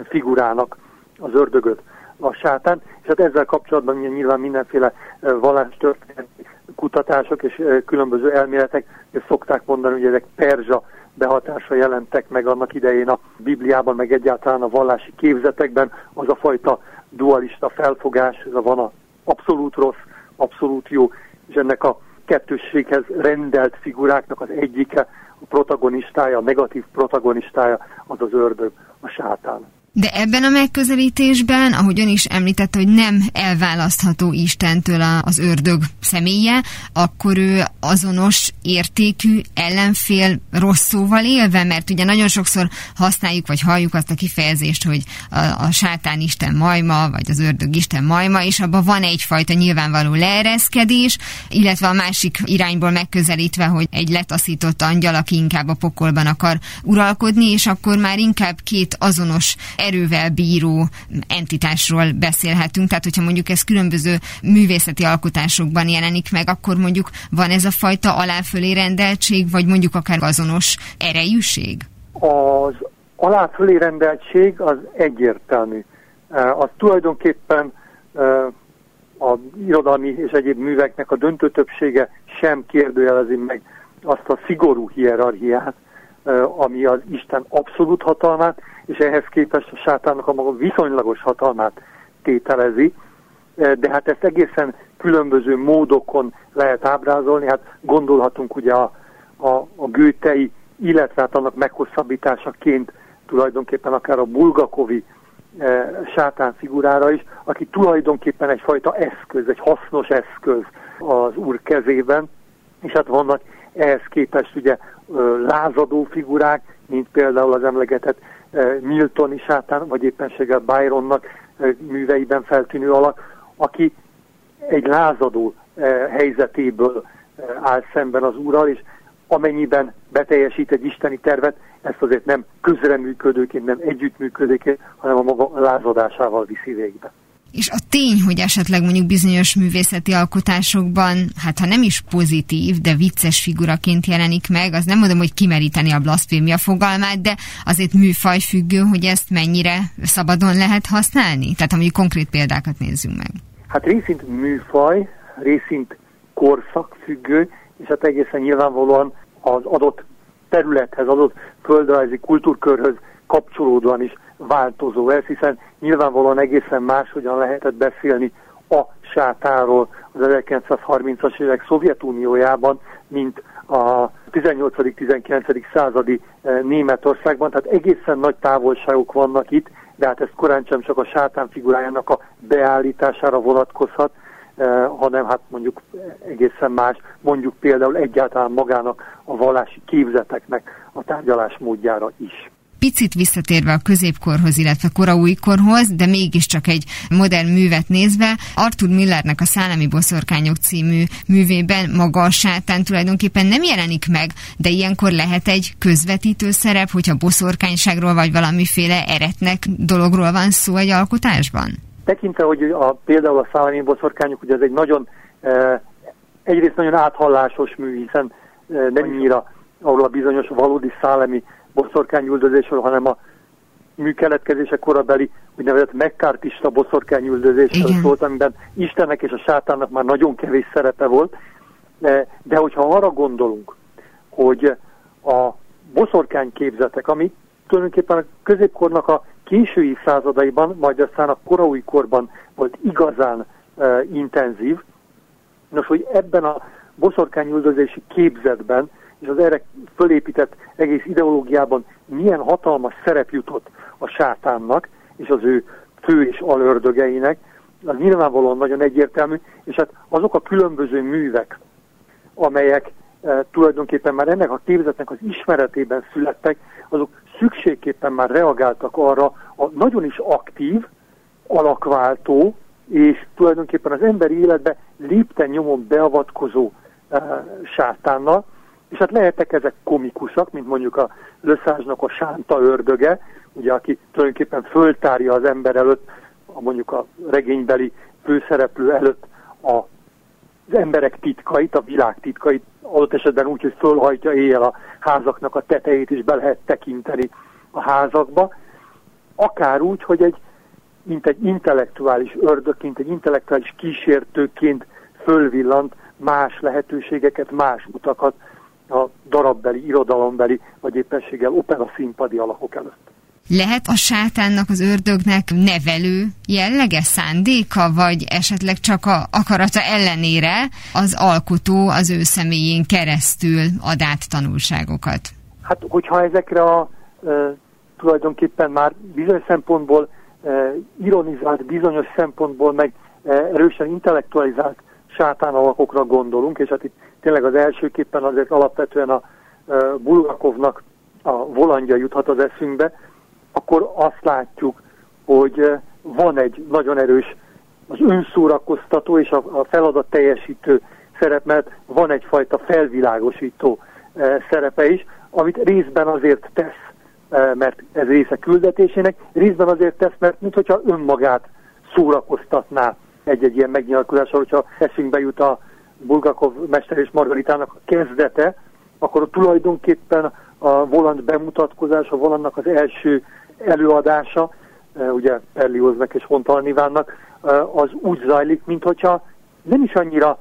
figurának az ördögöt, a sátán, és hát ezzel kapcsolatban nyilván mindenféle vallástörténeti kutatások és különböző elméletek szokták mondani, hogy ezek perzsa behatása jelentek meg annak idején a Bibliában, meg egyáltalán a vallási képzetekben, az a fajta dualista felfogás, ez a van a abszolút rossz, abszolút jó, és ennek a kettősséghez rendelt figuráknak az egyike, a protagonistája, a negatív protagonistája az az ördög, a sátán. De ebben a megközelítésben, ahogy ön is említette, hogy nem elválasztható Istentől az ördög személye, akkor ő azonos értékű ellenfél rossz szóval élve, mert ugye nagyon sokszor használjuk, vagy halljuk azt a kifejezést, hogy a, a sátán Isten majma, vagy az ördög Isten majma, és abban van egyfajta nyilvánvaló leereszkedés, illetve a másik irányból megközelítve, hogy egy letaszított angyal, aki inkább a pokolban akar uralkodni, és akkor már inkább két azonos erővel bíró entitásról beszélhetünk. Tehát, hogyha mondjuk ez különböző művészeti alkotásokban jelenik meg, akkor mondjuk van ez a fajta aláfölé rendeltség, vagy mondjuk akár azonos erejűség? Az aláfölé rendeltség az egyértelmű. Az tulajdonképpen a irodalmi és egyéb műveknek a döntő többsége sem kérdőjelezi meg azt a szigorú hierarchiát, ami az Isten abszolút hatalmát, és ehhez képest a sátánnak a maga viszonylagos hatalmát tételezi, de hát ezt egészen különböző módokon lehet ábrázolni, hát gondolhatunk ugye a, a, a gőtei, illetve hát annak meghosszabbításaként tulajdonképpen akár a bulgakovi e, sátán figurára is, aki tulajdonképpen egyfajta eszköz, egy hasznos eszköz az úr kezében, és hát vannak ehhez képest ugye lázadó figurák, mint például az emlegetett Miltoni sátán, vagy éppenséggel Byronnak műveiben feltűnő alak, aki egy lázadó helyzetéből áll szemben az úrral, és amennyiben beteljesít egy isteni tervet, ezt azért nem közreműködőként, nem együttműködőként, hanem a maga lázadásával viszi végbe. És a tény, hogy esetleg mondjuk bizonyos művészeti alkotásokban, hát ha nem is pozitív, de vicces figuraként jelenik meg, az nem mondom, hogy kimeríteni a blasfémia fogalmát, de azért műfaj függő, hogy ezt mennyire szabadon lehet használni? Tehát ha mondjuk konkrét példákat nézzünk meg. Hát részint műfaj, részint korszak függő, és hát egészen nyilvánvalóan az adott területhez, adott földrajzi kultúrkörhöz kapcsolódóan is változó ez, hiszen nyilvánvalóan egészen máshogyan lehetett beszélni a sátáról az 1930-as évek Szovjetuniójában, mint a 18.-19. századi eh, Németországban, tehát egészen nagy távolságok vannak itt, de hát ez korán sem csak a sátán figurájának a beállítására vonatkozhat, eh, hanem hát mondjuk egészen más, mondjuk például egyáltalán magának a vallási képzeteknek a tárgyalás módjára is picit visszatérve a középkorhoz, illetve koraújkorhoz, de mégiscsak egy modern művet nézve, Arthur Millernek a Szállami Boszorkányok című művében maga a sátán tulajdonképpen nem jelenik meg, de ilyenkor lehet egy közvetítő szerep, hogyha boszorkányságról vagy valamiféle eretnek dologról van szó egy alkotásban? Tekintve, hogy a, például a Szállami Boszorkányok, ugye ez egy nagyon, e, egyrészt nagyon áthallásos mű, hiszen e, nem nyíra ahol a bizonyos valódi szálemi boszorkányüldözésről, hanem a műkeletkezése korabeli úgynevezett megkártista boszorkányüldözésről szólt, amiben Istennek és a sátánnak már nagyon kevés szerepe volt. De, hogyha arra gondolunk, hogy a boszorkány képzetek, ami tulajdonképpen a középkornak a késői századaiban, majd aztán a koraúj korban volt igazán uh, intenzív, Nos, hogy ebben a boszorkányüldözési képzetben és az erre fölépített egész ideológiában milyen hatalmas szerep jutott a sátánnak és az ő fő és alördögeinek, az nyilvánvalóan nagyon egyértelmű, és hát azok a különböző művek, amelyek e, tulajdonképpen már ennek a képzetnek az ismeretében születtek, azok szükségképpen már reagáltak arra a nagyon is aktív, alakváltó, és tulajdonképpen az emberi életbe lépten nyomon beavatkozó e, sátánnal, és hát lehettek ezek komikusak, mint mondjuk a Löszázsnak a sánta ördöge, ugye, aki tulajdonképpen föltárja az ember előtt, a mondjuk a regénybeli főszereplő előtt a, az emberek titkait, a világ titkait, adott esetben úgy, hogy fölhajtja éjjel a házaknak a tetejét, és be lehet tekinteni a házakba, akár úgy, hogy egy, mint egy intellektuális ördögként, egy intellektuális kísértőként fölvillant más lehetőségeket, más utakat a darabbeli, irodalombeli, vagy éppenséggel opera színpadi alakok előtt. Lehet a sátánnak, az ördögnek nevelő jellege, szándéka, vagy esetleg csak a akarata ellenére az alkotó az ő személyén keresztül ad át tanulságokat? Hát, hogyha ezekre a e, tulajdonképpen már bizonyos szempontból e, ironizált, bizonyos szempontból meg e, erősen intellektualizált sátán alakokra gondolunk, és hát itt tényleg az elsőképpen azért alapvetően a Bulgakovnak a volandja juthat az eszünkbe, akkor azt látjuk, hogy van egy nagyon erős az önszórakoztató és a, feladat teljesítő szerep, mert van egyfajta felvilágosító szerepe is, amit részben azért tesz, mert ez része küldetésének, részben azért tesz, mert mintha önmagát szórakoztatná egy-egy ilyen megnyilatkozással, hogyha eszünkbe jut a Bulgakov Mester és Margaritának a kezdete, akkor tulajdonképpen a volant bemutatkozás, a volantnak az első előadása, e, ugye Perlióznak és Hontalnivánnak, e, az úgy zajlik, mint hogyha nem is annyira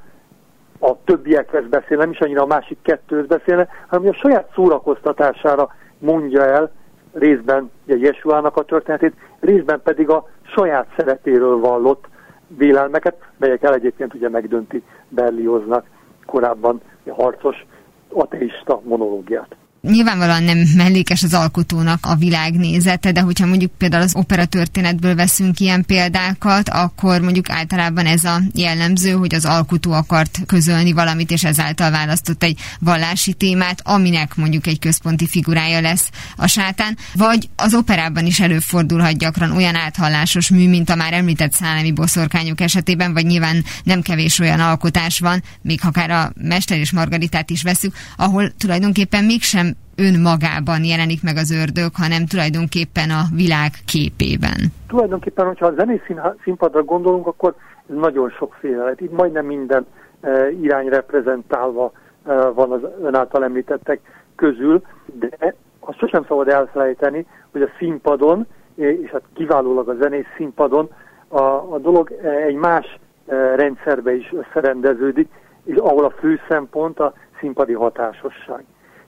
a többiekhez beszél, nem is annyira a másik kettőhöz beszélne, hanem a saját szórakoztatására mondja el részben ugye Jesuának a történetét, részben pedig a saját szeretéről vallott vélelmeket, melyek el egyébként ugye megdönti Berlioznak korábban a harcos ateista monológiát nyilvánvalóan nem mellékes az alkotónak a világnézete, de hogyha mondjuk például az opera történetből veszünk ilyen példákat, akkor mondjuk általában ez a jellemző, hogy az alkotó akart közölni valamit, és ezáltal választott egy vallási témát, aminek mondjuk egy központi figurája lesz a sátán, vagy az operában is előfordulhat gyakran olyan áthallásos mű, mint a már említett szálemi boszorkányok esetében, vagy nyilván nem kevés olyan alkotás van, még akár a Mester és Margaritát is veszük, ahol tulajdonképpen mégsem önmagában jelenik meg az ördög, hanem tulajdonképpen a világ képében. Tulajdonképpen, hogyha a zenés színpadra gondolunk, akkor ez nagyon sokféle lehet. Itt majdnem minden e, irány reprezentálva e, van az ön által említettek közül, de azt sosem szabad elfelejteni, hogy a színpadon, és hát kiválólag a zenés színpadon a, a dolog egy más e, rendszerbe is összerendeződik, és ahol a fő szempont a színpadi hatásosság.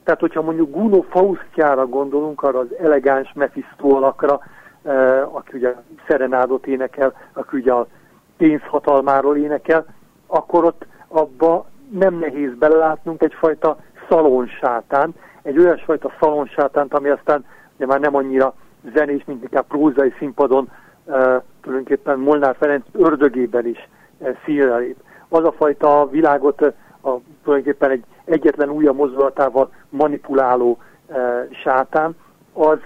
Tehát, hogyha mondjuk Guno Faustjára gondolunk, arra az elegáns Mephisto alakra, eh, aki ugye szerenádot énekel, aki ugye a pénzhatalmáról énekel, akkor ott abba nem nehéz belelátnunk egyfajta szalonsátán, egy olyasfajta szalonsátánt, ami aztán ugye már nem annyira zenés, mint inkább prózai színpadon eh, tulajdonképpen Molnár Ferenc ördögében is eh, színre lép. Az a fajta világot a, tulajdonképpen egy egyetlen újja mozdulatával manipuláló e, sátán, az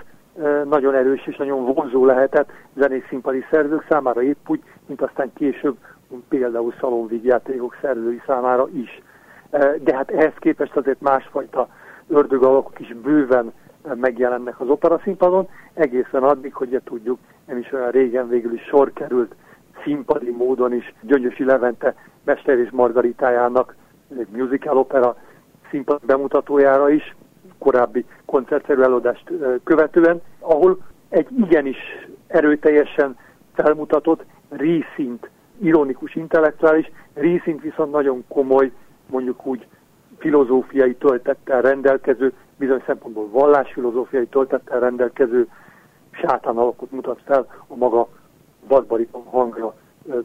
e, nagyon erős és nagyon vonzó lehetett zenész színpadi szerzők számára épp úgy, mint aztán később például szalonvígjátékok szerzői számára is. E, de hát ehhez képest azért másfajta ördög alakok is bőven megjelennek az opera színpadon, egészen addig, hogy tudjuk, nem is olyan régen végül is sor került színpadi módon is Gyöngyösi Levente Mester és Margaritájának egy musical opera színpad bemutatójára is, korábbi koncertszerű előadást követően, ahol egy igenis erőteljesen felmutatott részint ironikus, intellektuális, részint viszont nagyon komoly, mondjuk úgy filozófiai töltettel rendelkező, bizony szempontból vallásfilozófiai töltettel rendelkező sátán alakot mutat fel a maga vadbariton hangra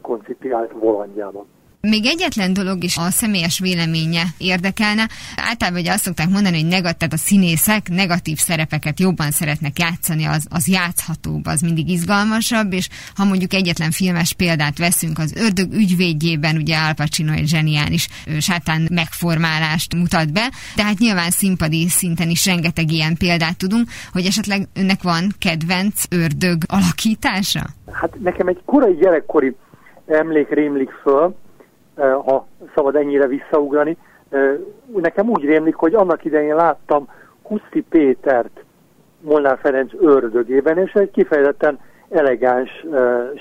koncipiált volandjában. Még egyetlen dolog is a személyes véleménye érdekelne. Általában ugye azt szokták mondani, hogy negatív, a színészek negatív szerepeket jobban szeretnek játszani, az, az játszhatóbb, az mindig izgalmasabb, és ha mondjuk egyetlen filmes példát veszünk, az ördög ügyvédjében ugye Al Pacino egy zseniális sátán megformálást mutat be, tehát nyilván színpadi szinten is rengeteg ilyen példát tudunk, hogy esetleg önnek van kedvenc ördög alakítása? Hát nekem egy korai gyerekkori emlék rémlik föl, ha szabad ennyire visszaugrani. Nekem úgy rémlik, hogy annak idején láttam Kuszti Pétert Molnár Ferenc ördögében, és egy kifejezetten elegáns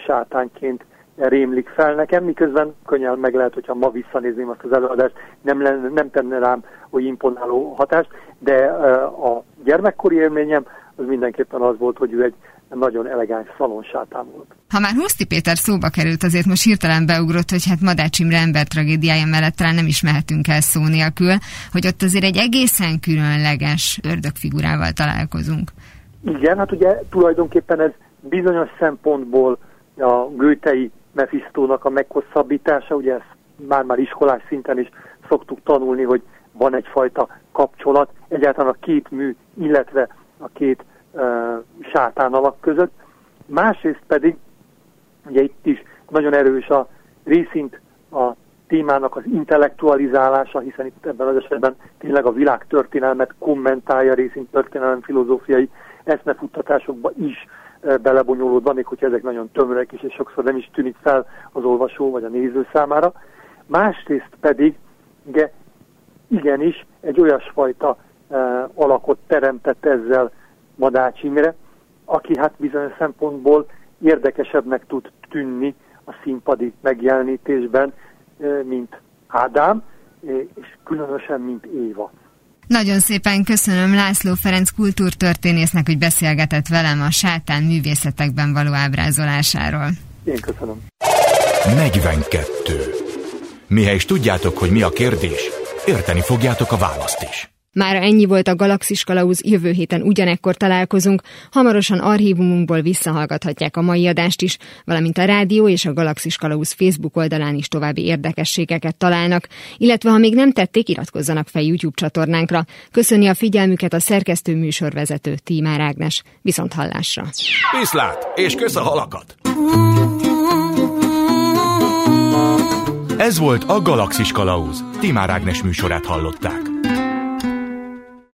sátánként rémlik fel nekem, miközben könnyen meg lehet, hogyha ma visszanézném azt az előadást, nem, lenne, nem tenne rám hogy imponáló hatást, de a gyermekkori élményem az mindenképpen az volt, hogy ő egy nagyon elegáns szalonsátán volt. Ha már Huszti Péter szóba került, azért most hirtelen beugrott, hogy hát Madács Imre ember tragédiája mellett talán nem is mehetünk el szó nélkül, hogy ott azért egy egészen különleges ördögfigurával találkozunk. Igen, hát ugye tulajdonképpen ez bizonyos szempontból a gőtei Mephistónak a meghosszabbítása, ugye ezt már-már iskolás szinten is szoktuk tanulni, hogy van egyfajta kapcsolat, egyáltalán a két mű, illetve a két sátán alak között. Másrészt pedig, ugye itt is nagyon erős a részint a témának az intellektualizálása, hiszen itt ebben az esetben tényleg a világtörténelmet kommentálja, részint történelem filozófiai eszmefuttatásokba is belebonyolódva, még hogyha ezek nagyon tömörek is, és sokszor nem is tűnik fel az olvasó vagy a néző számára. Másrészt pedig, ugye, igenis egy olyasfajta uh, alakot teremtett ezzel Madács Imre, aki hát bizonyos szempontból érdekesebbnek tud tűnni a színpadi megjelenítésben, uh, mint Ádám, és különösen, mint Éva. Nagyon szépen köszönöm László Ferenc kultúrtörténésznek, hogy beszélgetett velem a sátán művészetekben való ábrázolásáról. Én köszönöm. 42. Mihez is tudjátok, hogy mi a kérdés, érteni fogjátok a választ is. Már ennyi volt a Galaxis Kalauz, jövő héten ugyanekkor találkozunk, hamarosan archívumunkból visszahallgathatják a mai adást is, valamint a rádió és a Galaxis Kalauz Facebook oldalán is további érdekességeket találnak, illetve ha még nem tették, iratkozzanak fel YouTube csatornánkra. Köszöni a figyelmüket a szerkesztő műsorvezető Tímár Ágnes. Viszont hallásra! Viszlát, és kösz a halakat! Ez volt a Galaxis Kalauz. Timár Ágnes műsorát hallották.